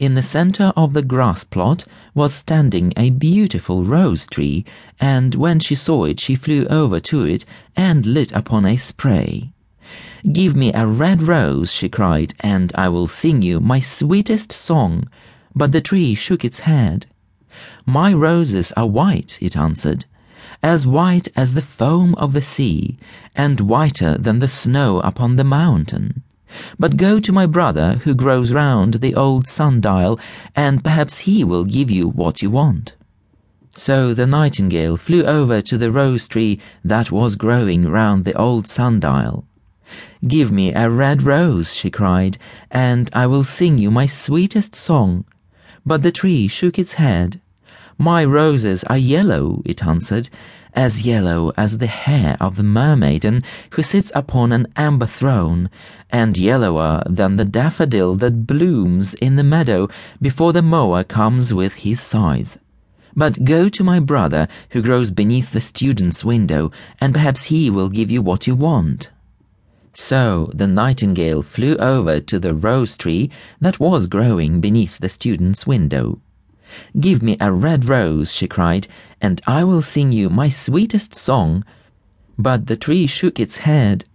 In the center of the grass plot was standing a beautiful rose tree, and when she saw it she flew over to it and lit upon a spray. Give me a red rose, she cried, and I will sing you my sweetest song. But the tree shook its head. My roses are white, it answered, as white as the foam of the sea, and whiter than the snow upon the mountain. But go to my brother who grows round the old sundial, and perhaps he will give you what you want. So the nightingale flew over to the rose tree that was growing round the old sundial. Give me a red rose, she cried, and I will sing you my sweetest song. But the tree shook its head. My roses are yellow, it answered, as yellow as the hair of the mermaiden who sits upon an amber throne, and yellower than the daffodil that blooms in the meadow before the mower comes with his scythe. But go to my brother who grows beneath the student's window, and perhaps he will give you what you want. So the nightingale flew over to the rose tree that was growing beneath the student's window. Give me a red rose, she cried, and I will sing you my sweetest song. But the tree shook its head